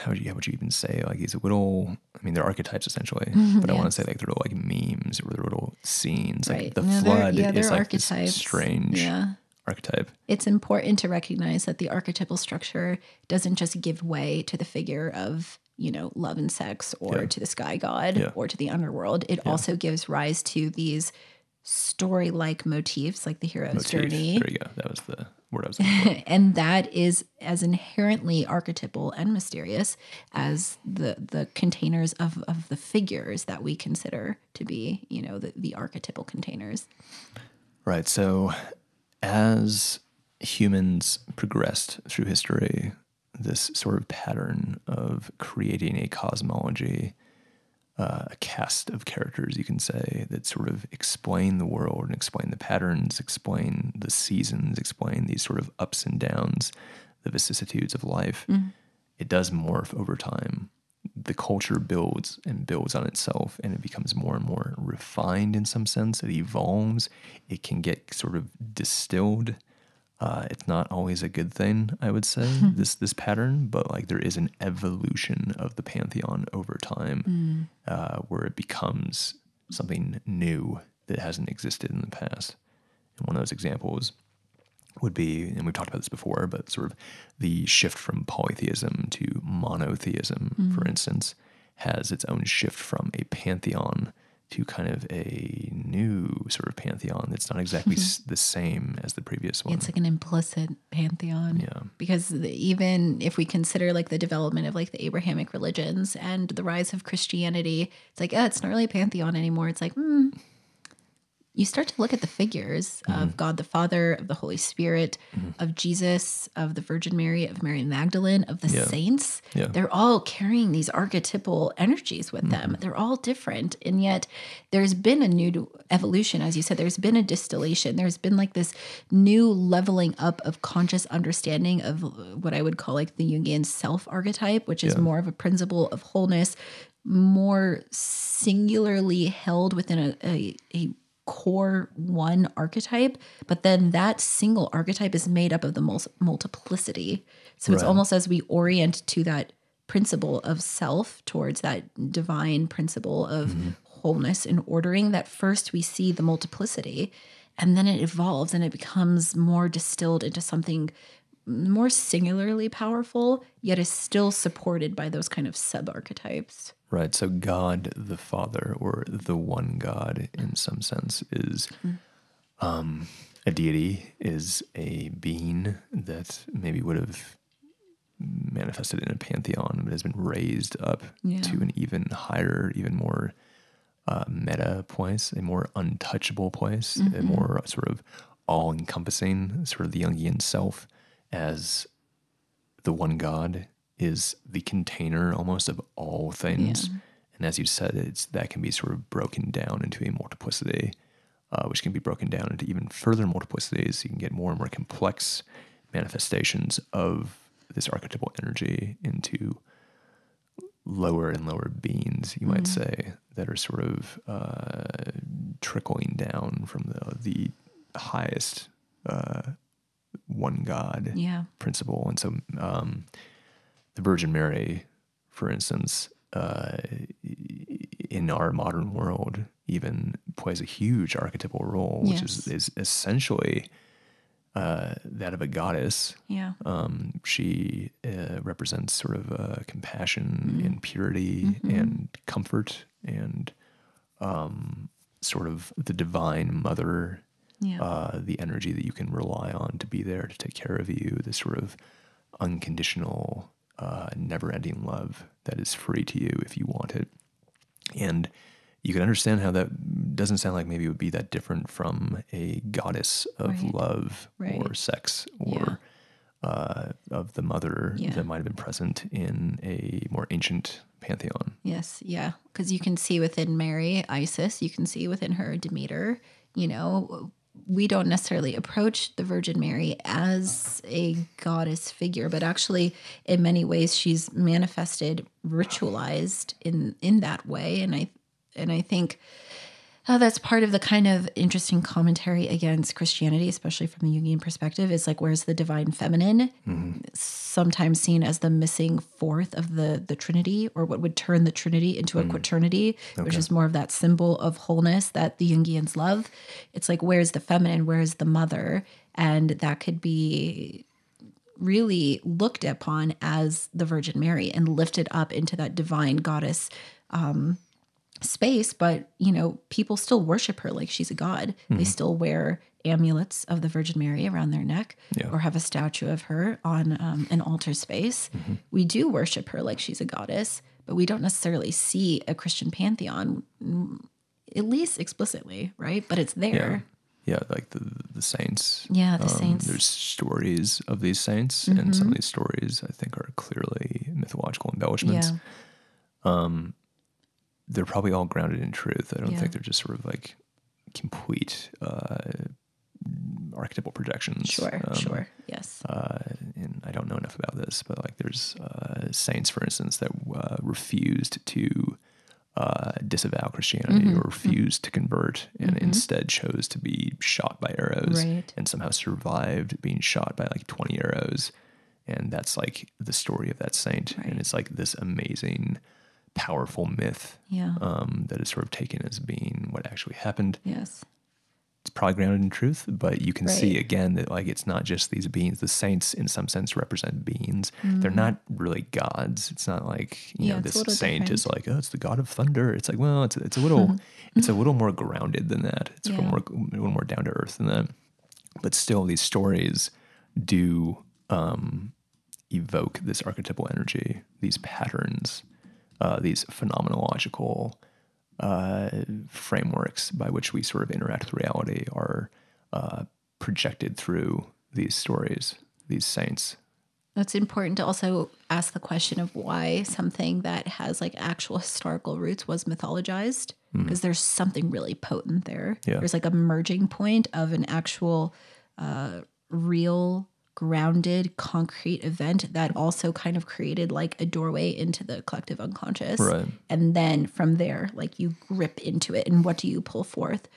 how would you how would you even say like these little? I mean, they're archetypes essentially, mm-hmm. but I want to say like they're little like memes or they're little scenes. Like Right. the No, flood yeah, is like this strange Yeah. archetype. It's important to recognize that the archetypal structure doesn't just give way to the figure of, you know, love and sex or Yeah. to the sky god or to the underworld. It also gives rise to these story like motifs like the hero's Motif. journey. There you go. That was the word I was looking for. [LAUGHS] and that is as inherently archetypal and mysterious as the the containers of, of the figures that we consider to be, you know, the, the archetypal containers. Right. So, as humans progressed through history, this sort of pattern of creating a cosmology, uh, a cast of characters, you can say, that sort of explain the world and explain the patterns, explain the seasons, explain these sort of ups and downs, the vicissitudes of life, it does morph over time. The culture builds and builds on itself, and it becomes more and more refined in some sense. It evolves. It can get sort of distilled. Uh, it's not always a good thing, I would say, [LAUGHS] this this pattern, but like there is an evolution of the pantheon over time, uh, where it becomes something new that hasn't existed in the past. And one of those examples would be, and we've talked about this before, but sort of the shift from polytheism to monotheism, for instance, has its own shift from a pantheon to kind of a new sort of pantheon that's not exactly [LAUGHS] the same as the previous one. It's like an implicit pantheon. Yeah. Because the, even if we consider like the development of like the Abrahamic religions and the rise of Christianity, it's like, oh, it's not really a pantheon anymore. It's like, hmm. You start to look at the figures Mm-hmm. of God the Father, of the Holy Spirit, of Jesus, of the Virgin Mary, of Mary Magdalene, of the Yeah. saints. Yeah. Mm-hmm. They're all carrying these archetypal energies with them. They're all different. And yet there's been a new evolution. As you said, there's been a distillation. There's been like this new leveling up of conscious understanding of what I would call like the Jungian self archetype, which is Yeah. more of a principle of wholeness, more singularly held within a, a, a core one archetype, but then that single archetype is made up of the mul- multiplicity. So it's almost as we orient to that principle of self towards that divine principle of mm-hmm. wholeness and ordering that first we see the multiplicity and then it evolves and it becomes more distilled into something more singularly powerful yet is still supported by those kind of sub archetypes Right. So God the Father, or the one God in some sense, is um, a deity, is a being that maybe would have manifested in a pantheon, but has been raised up Yeah. to an even higher, even more uh, meta place, a more untouchable place, a more sort of all encompassing, sort of the Jungian self as the one God is the container almost of all things. And as you said, it's that can be sort of broken down into a multiplicity, uh, which can be broken down into even further multiplicities. You can get more and more complex manifestations of this archetypal energy into lower and lower beings, you might say, that are sort of uh, trickling down from the the highest uh, one God yeah principle. And so, um, the Virgin Mary, for instance, uh, in our modern world, even plays a huge archetypal role, which is, is essentially uh, that of a goddess. yeah. Um, she uh, represents sort of uh, compassion and purity and comfort and um, sort of the divine mother yeah. uh, the energy that you can rely on to be there to take care of you, this sort of unconditional uh, never ending love that is free to you if you want it. And you can understand how that doesn't sound like maybe it would be that different from a goddess of Right. love Right. or sex or uh, of the mother Yeah. that might have been present in a more ancient pantheon. Yes, yeah, because you can see within Mary, Isis, you can see within her Demeter. You know, we don't necessarily approach the Virgin Mary as a goddess figure, but actually, in many ways, she's manifested, ritualized in in that way, and I and I think. Uh, that's part of the kind of interesting commentary against Christianity, especially from the Jungian perspective, is like where's the divine feminine? sometimes seen as the missing fourth of the the Trinity, or what would turn the Trinity into a quaternity, which is more of that symbol of wholeness that the Jungians love. It's like where's the feminine, where's the mother, and that could be really looked upon as the Virgin Mary and lifted up into that divine goddess um, space. But you know, people still worship her like she's a god. They still wear amulets of the Virgin Mary around their neck, Yeah. or have a statue of her on um, an altar space. We do worship her like she's a goddess, but we don't necessarily see a Christian pantheon, mm, at least explicitly, right? But it's there. Yeah, like the the saints. Yeah, the Um, saints. Mm-hmm. There's stories of these saints, and some of these stories I think are clearly mythological embellishments. Yeah. They're probably all grounded in truth. I don't Yeah. think they're just sort of like complete uh, archetypal projections. Sure, Um, sure. Yes. uh, and I don't know enough about this, but like there's uh, saints, for instance, that uh, refused to uh, disavow Christianity Mm-hmm. or refused to convert and instead chose to be shot by arrows Right. and somehow survived being shot by like 20 arrows. And that's like the story of that saint. Right. And it's like this amazing, powerful myth Yeah. um, that is sort of taken as being what actually happened yes. it's probably grounded in truth, but you can see again that like it's not just these beings. The saints, in some sense, represent beings. They're not really gods. It's not like you. Yeah, know this saint is like oh, it's the god of thunder. It's like well, it's it's a little [LAUGHS] it's a little more grounded than that. It's a little more a little more down to earth than that. But still, these stories do um, evoke this archetypal energy, these patterns, uh, these phenomenological uh, frameworks by which we sort of interact with reality are uh, projected through these stories, these saints. It's important to also ask the question of why something that has like actual historical roots was mythologized, because there's something really potent there. Yeah. There's like a merging point of an actual, uh, real, grounded, concrete event that also kind of created like a doorway into the collective unconscious. Right. And then from there, like you grip into it, and what do you pull forth?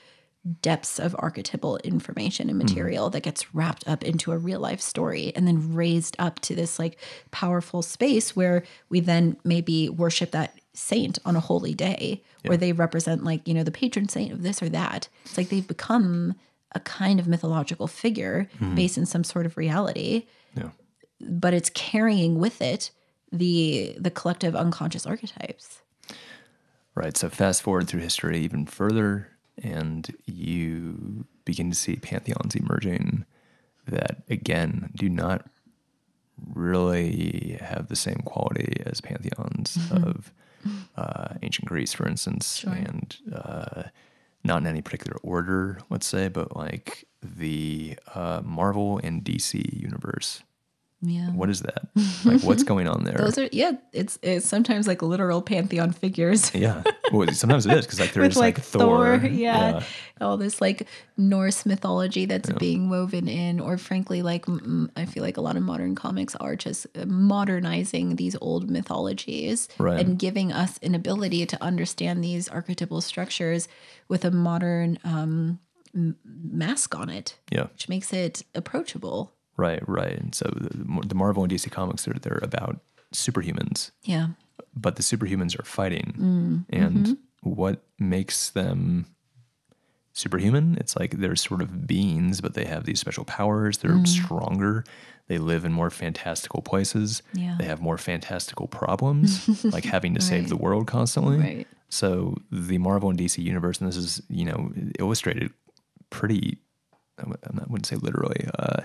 depths of archetypal information and mm-hmm. material that gets wrapped up into a real life story and then raised up to this like powerful space where we then maybe worship that saint on a holy day or they represent like you know the patron saint of this or that it's like they've become a kind of mythological figure based in some sort of reality Yeah. but it's carrying with it the the collective unconscious archetypes Right. So fast forward through history even further, and you begin to see pantheons emerging that, again, do not really have the same quality as pantheons of uh, ancient Greece, for instance, Sure. and uh, not in any particular order, let's say, but like the uh, Marvel and DC universe. Yeah What is that? [LAUGHS] Like, what's going on there? those are yeah it's it's sometimes like literal pantheon figures [LAUGHS] yeah. Well, sometimes it is because like [LAUGHS] there's like, like, Thor, Thor. yeah. all this like Norse mythology that's being woven in, or frankly, like I feel like a lot of modern comics are just uh, modernizing these old mythologies Right. and giving us an ability to understand these archetypal structures with a modern um, mask on it, Yeah. which makes it approachable. Right, right. And so the, the Marvel and DC comics are they're about superhumans, Yeah, but the superhumans are fighting, Mm, and mm-hmm. what makes them superhuman? It's like they're sort of beings, but they have these special powers. They're Mm. stronger. They live in more fantastical places. Yeah. They have more fantastical problems, [LAUGHS] like having to save the world constantly. Right. So the Marvel and DC universe, and this is you know illustrated pretty. I wouldn't say literally. Uh,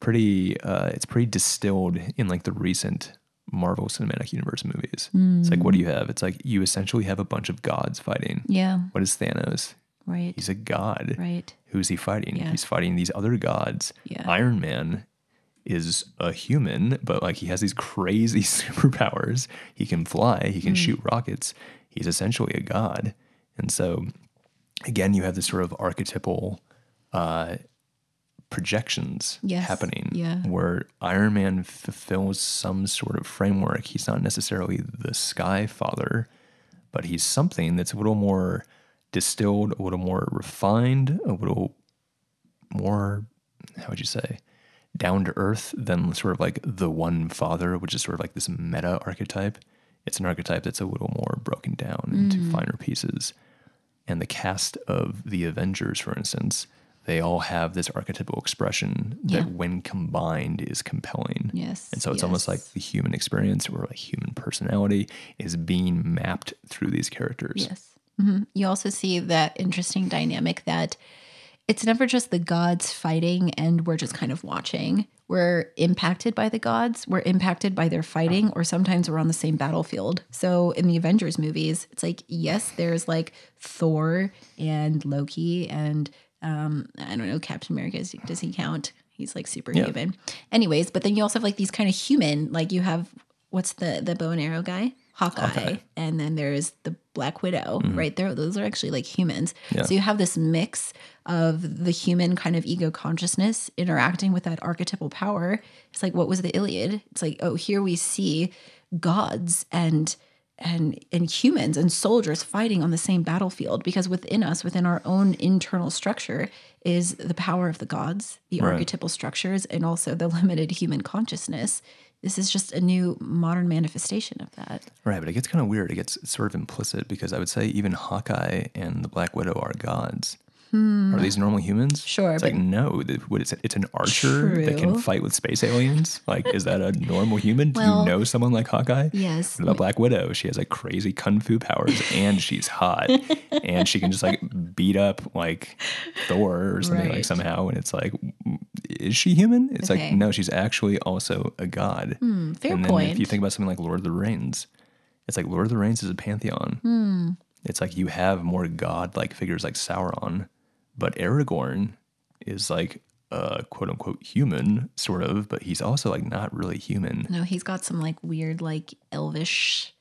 pretty. Uh, it's pretty distilled in like the recent Marvel Cinematic Universe movies. It's like, what do you have? It's like you essentially have a bunch of gods fighting. Yeah. What is Thanos? Right. He's a god. Right. Who's he fighting? Yeah. He's fighting these other gods. Yeah. Iron Man is a human, but like he has these crazy [LAUGHS] superpowers. He can fly, he can shoot rockets. He's essentially a god. And so again, you have this sort of archetypal uh projections Yes. happening Yeah. where Iron Man fulfills some sort of framework. He's not necessarily the sky father, but he's something that's a little more distilled, a little more refined, a little more, how would you say, down to earth than sort of like the one father, which is sort of like this meta archetype. It's an archetype that's a little more broken down into Mm. finer pieces. And the cast of the Avengers, for instance, they all have this archetypal expression Yeah. that, when combined, is compelling. Yes, And so it's almost like the human experience or like human personality is being mapped through these characters. Yes. hmm You also see that interesting dynamic that it's never just the gods fighting and we're just kind of watching. We're impacted by the gods, we're impacted by their fighting, or sometimes we're on the same battlefield. So in the Avengers movies, it's like, yes, there's like Thor and Loki and um, I don't know, Captain America, is- does he count? He's like superhuman. Anyways, but then you also have like these kind of human, like you have what's the the bow and arrow guy? Hawkeye. Hawkeye. And then there's the Black Widow, right there. Those are actually like humans. Yeah. So you have this mix of the human kind of ego consciousness interacting with that archetypal power. It's like what was the Iliad? It's like, oh, here we see gods and and and humans and soldiers fighting on the same battlefield because within us within our own internal structure is the power of the gods the Right. archetypal structures and also the [LAUGHS] limited human consciousness this is just a new modern manifestation of that Right, but it gets kind of weird. It gets sort of implicit because I would say even Hawkeye and the Black Widow are gods. Are these normal humans? Hmm. Sure, It's like no. th- What is it? It's an archer that can fight with space aliens. Like, is that a [LAUGHS] normal human? Do Well, you know someone like Hawkeye? yes. About Black Widow? She has like crazy kung fu powers, and she's hot, [LAUGHS] and she can just like beat up like Thor or something like somehow. And it's like, is she human? It's Okay. like no, she's actually also a god. Hmm, fair and then point if you think about something like Lord of the Rings, it's like Lord of the Rings is a pantheon. Hmm. It's like you have more god-like figures like Sauron, but Aragorn is like a quote unquote human, sort of, but he's also like not really human. no he's got some like weird like elvish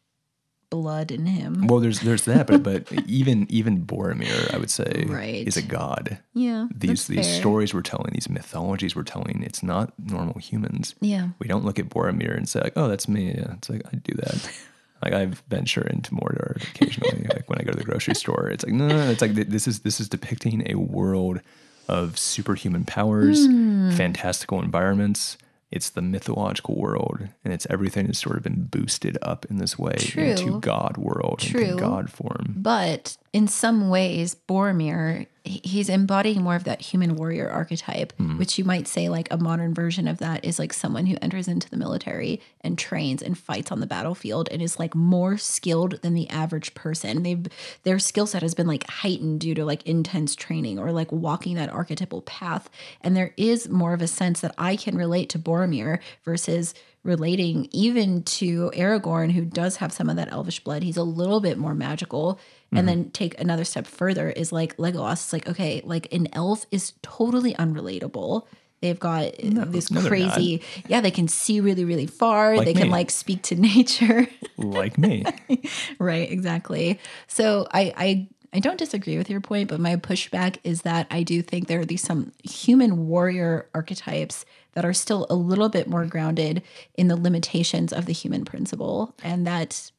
blood in him Well, there's there's that, but but [LAUGHS] even even Boromir, I would say, Right. is a god. yeah These these fair. stories we're telling, these mythologies we're telling, it's not normal humans. yeah We don't look at Boromir and say like, "Oh, that's me." It's like I do that. [LAUGHS] like I venture into Mordor occasionally. like when I go to the grocery store, it's like no, no, no. It's like th- this is this is depicting a world of superhuman powers, Hmm. fantastical environments. It's the mythological world, and it's everything has sort of been boosted up in this way into God world, into True. God form. But in some ways, Boromir, he's embodying more of that human warrior archetype, Hmm. which you might say, like a modern version of that is like someone who enters into the military and trains and fights on the battlefield and is like more skilled than the average person. They've their skill set has been like heightened due to like intense training or like walking that archetypal path. And there is more of a sense that I can relate to Boromir versus relating even to Aragorn, who does have some of that elvish blood. He's a little bit more magical. And then take another step further is like Legolas. It's like, okay, like an elf is totally unrelatable. They've got uh, this no, crazy, yeah, they can see really, really far. Like they can like speak to [LAUGHS] nature. Like me, [LAUGHS] right, exactly. So I, I I don't disagree with your point, but my pushback is that I do think there are these some human warrior archetypes that are still a little bit more grounded in the limitations of the human principle, and that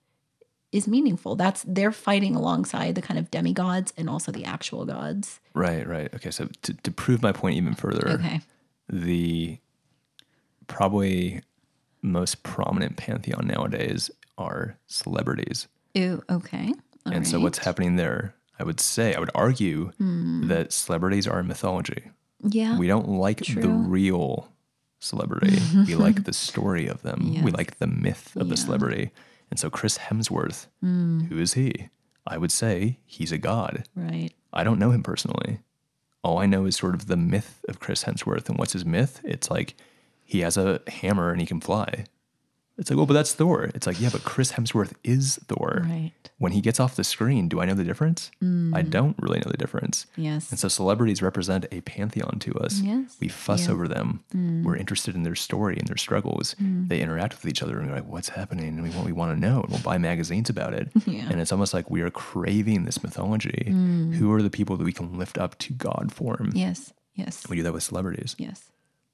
is meaningful. That's they're fighting alongside the kind of demigods and also the actual gods. right, right. Okay, so to, to prove my point even further, Okay. the probably most prominent pantheon nowadays are celebrities. Ooh, okay. All and so what's happening there, I would say, I would argue Hmm. that celebrities are a mythology. Yeah. We don't like the real celebrity. we like [LAUGHS] the story of them. We like the myth of the celebrity. And so Chris Hemsworth, Hmm. who is he? I would say he's a god. right. I don't know him personally. All I know is sort of the myth of Chris Hemsworth. And what's his myth? It's like he has a hammer and he can fly. It's like, well, but that's Thor. It's like, yeah, but Chris Hemsworth is Thor. Right. When he gets off the screen, do I know the difference? Mm. I don't really know the difference. Yes. And so celebrities represent a pantheon to us. Yes. We fuss Yeah. over them. Mm. We're interested in their story and their struggles. Mm. They interact with each other and we're like, what's happening? And we want, we want to know. And we'll buy magazines about it. [LAUGHS] Yeah. And it's almost like we are craving this mythology. Who are the people that we can lift up to God form? Yes. Yes. We do that with celebrities, Yes.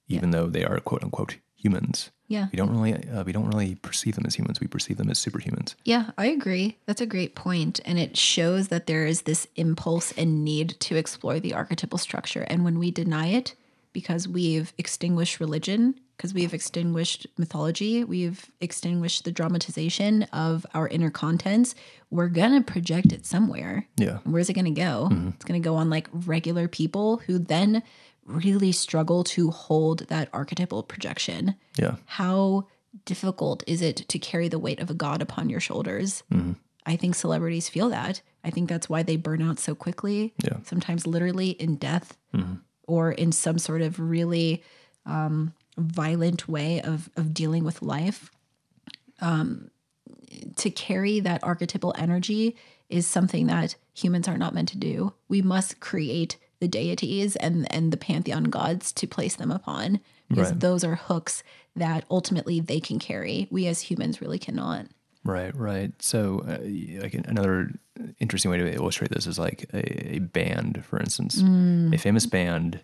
even though they are quote unquote humans. Yeah. We don't really uh, we don't really perceive them as humans. We perceive them as superhumans. Yeah, I agree. That's a great. And it shows that there is this impulse and need to explore the archetypal structure. And when we deny it because we've extinguished religion, because we've extinguished mythology, we've extinguished the dramatization of our inner contents, we're going to project it somewhere. Yeah. And Where's it going to go? It's going to go on like regular people who then really struggle to hold that archetypal projection Yeah. how difficult is it to carry the weight of a god upon your shoulders? I think celebrities feel that. I think that's why they burn out so quickly. Yeah. Sometimes literally in death or in some sort of really um, violent way of, of dealing with life. Um, to carry that archetypal energy is something that humans are not meant to do. We must create the deities and and the pantheon gods to place them upon because Right. those are hooks that ultimately they can carry. We as humans really cannot. Right, right. So, uh, like another interesting way to illustrate this is like a, a band, for instance. A famous band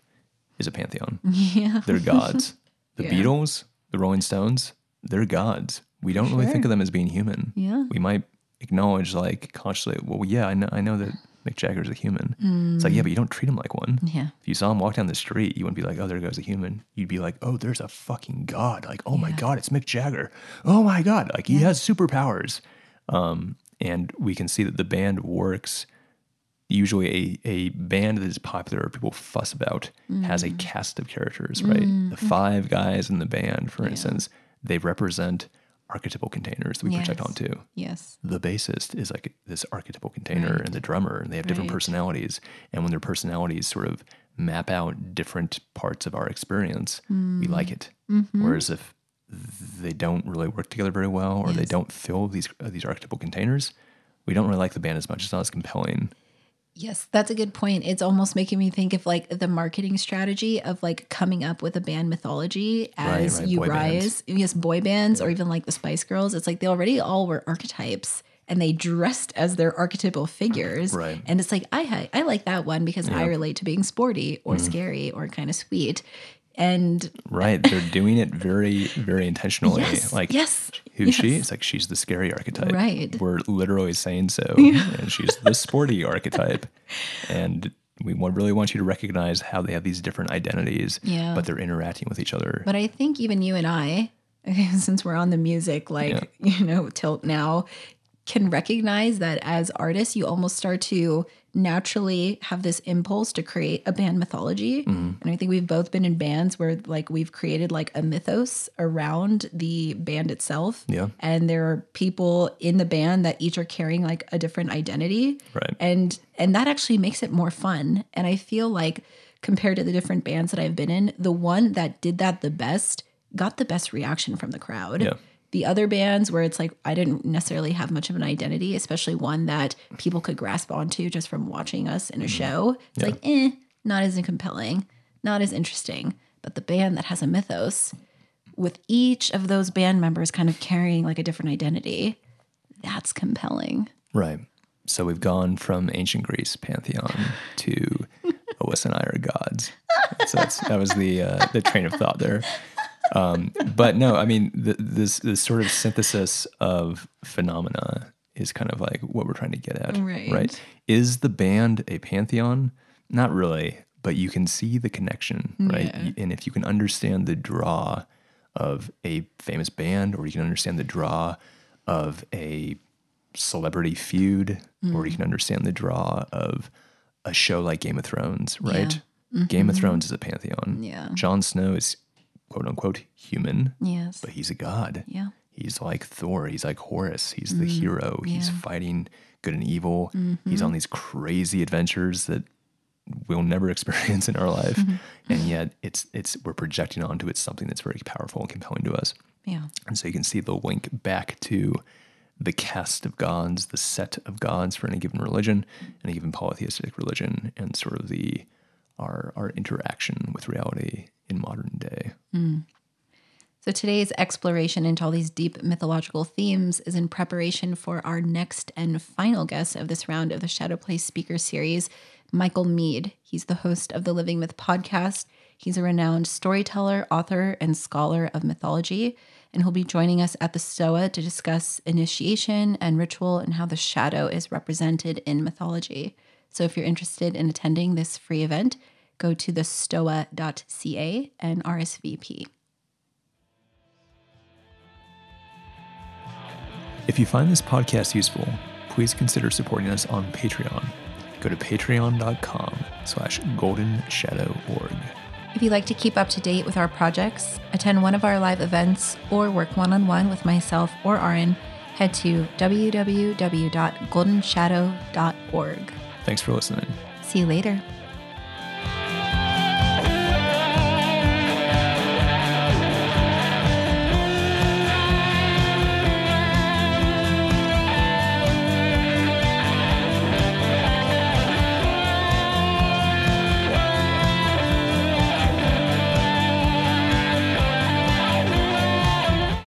is a pantheon. [LAUGHS] Yeah. They're gods. [LAUGHS] The Yeah. Beatles, the Rolling Stones, they're gods. We don't really think of them as being human. Yeah. We might acknowledge, like consciously, well, yeah, I know, I know that Mick Jagger's a human. It's like, yeah, but you don't treat him like one. Yeah. If you saw him walk down the street, you wouldn't be like, oh, there goes a human. You'd be like, oh, there's a fucking god. Like, oh my God, it's Mick Jagger. Oh my God. Like, he has superpowers. Um, and we can see that the band works. Usually, a, a band that is popular or people fuss about has a Mm. cast of characters, right? The five guys in the band, for instance, they represent archetypal containers that we project onto. Yes. the bassist is like this archetypal container and the drummer and they have different Right. personalities. And when their personalities sort of map out different parts of our experience we like it. Mm-hmm. whereas if they don't really work together very well or they don't fill these uh, these archetypal containers we don't really like the band as much. It's not as compelling Yes, that's a good point. It's almost making me think of like the marketing strategy of like coming up with a band mythology as right, you boy bands. rise. Yes, boy bands or even like the Spice Girls. It's like they already all were archetypes and they dressed as their archetypal figures. Right. And it's like I I like that one because I relate to being sporty or Mm-hmm. scary or kind of sweet. And right they're doing it very very intentionally yes, like yes, who's she? it's like she's the scary archetype. Right. we're literally saying so [LAUGHS] and she's the sporty archetype. And we want, really want you to recognize how they have these different identities Yeah. but they're interacting with each other. But I think even you and I, [LAUGHS] since we're on the music, like, [LAUGHS] you know, tilt now, can recognize that as artists, you almost start to naturally have this impulse to create a band mythology. Mm-hmm. And I think we've both been in bands where like we've created like a mythos around the band itself. Yeah. And there are people in the band that each are carrying like a different identity Right. and and that actually makes it more fun and i feel like compared to the different bands that i've been in the one that did that the best got the best reaction from the crowd Yeah. The other bands where it's like i didn't necessarily have much of an identity especially one that people could grasp onto just from watching us in a show. It's like eh not as compelling not as interesting. But the band that has a mythos with each of those band members kind of carrying like a different identity that's compelling. Right. So we've gone from ancient greece pantheon [LAUGHS] to Alyssa and I are gods. So that's, that was the uh, the train of thought there. Um, but no, I mean the, this this sort of synthesis of phenomena is kind of like what we're trying to get at, Right. Right? Is the band a pantheon? Not really, but you can see the connection, right? Yeah. And if you can understand the draw of a famous band, or you can understand the draw of a celebrity feud, or you can understand the draw of a show like Game of Thrones, right? Game of Thrones is a pantheon. Yeah. Jon Snow is quote unquote human, yes but he's a god. yeah He's like Thor. He's like Horus. He's the mm-hmm. hero. He's fighting good and evil. He's mm-hmm. on these crazy adventures that we'll never [LAUGHS] experience in our life, mm-hmm. and yet it's it's we're projecting onto it something that's very powerful and compelling to us. Yeah. And so you can see the link back to the cast of gods, the set of gods for any given religion, any given polytheistic religion, and sort of the our our interaction with reality in modern day. Mm. So today's exploration into all these deep mythological themes is in preparation for our next and final guest of this round of the Shadow Play Speaker Series, Michael Meade. He's the host of the Living Myth podcast. He's a renowned storyteller, author, and scholar of mythology, and he'll be joining us at the Stoa to discuss initiation and ritual and how the shadow is represented in mythology. So if you're interested in attending this free event, go to thestoa.ca and RSVP. If you find this podcast useful, please consider supporting us on Patreon. Go to patreon.com slash goldenshadoworg. If you'd like to keep up to date with our projects, attend one of our live events, or work one on one with myself or Aaron, head to www.goldenshadow.org. Thanks for listening. See you later.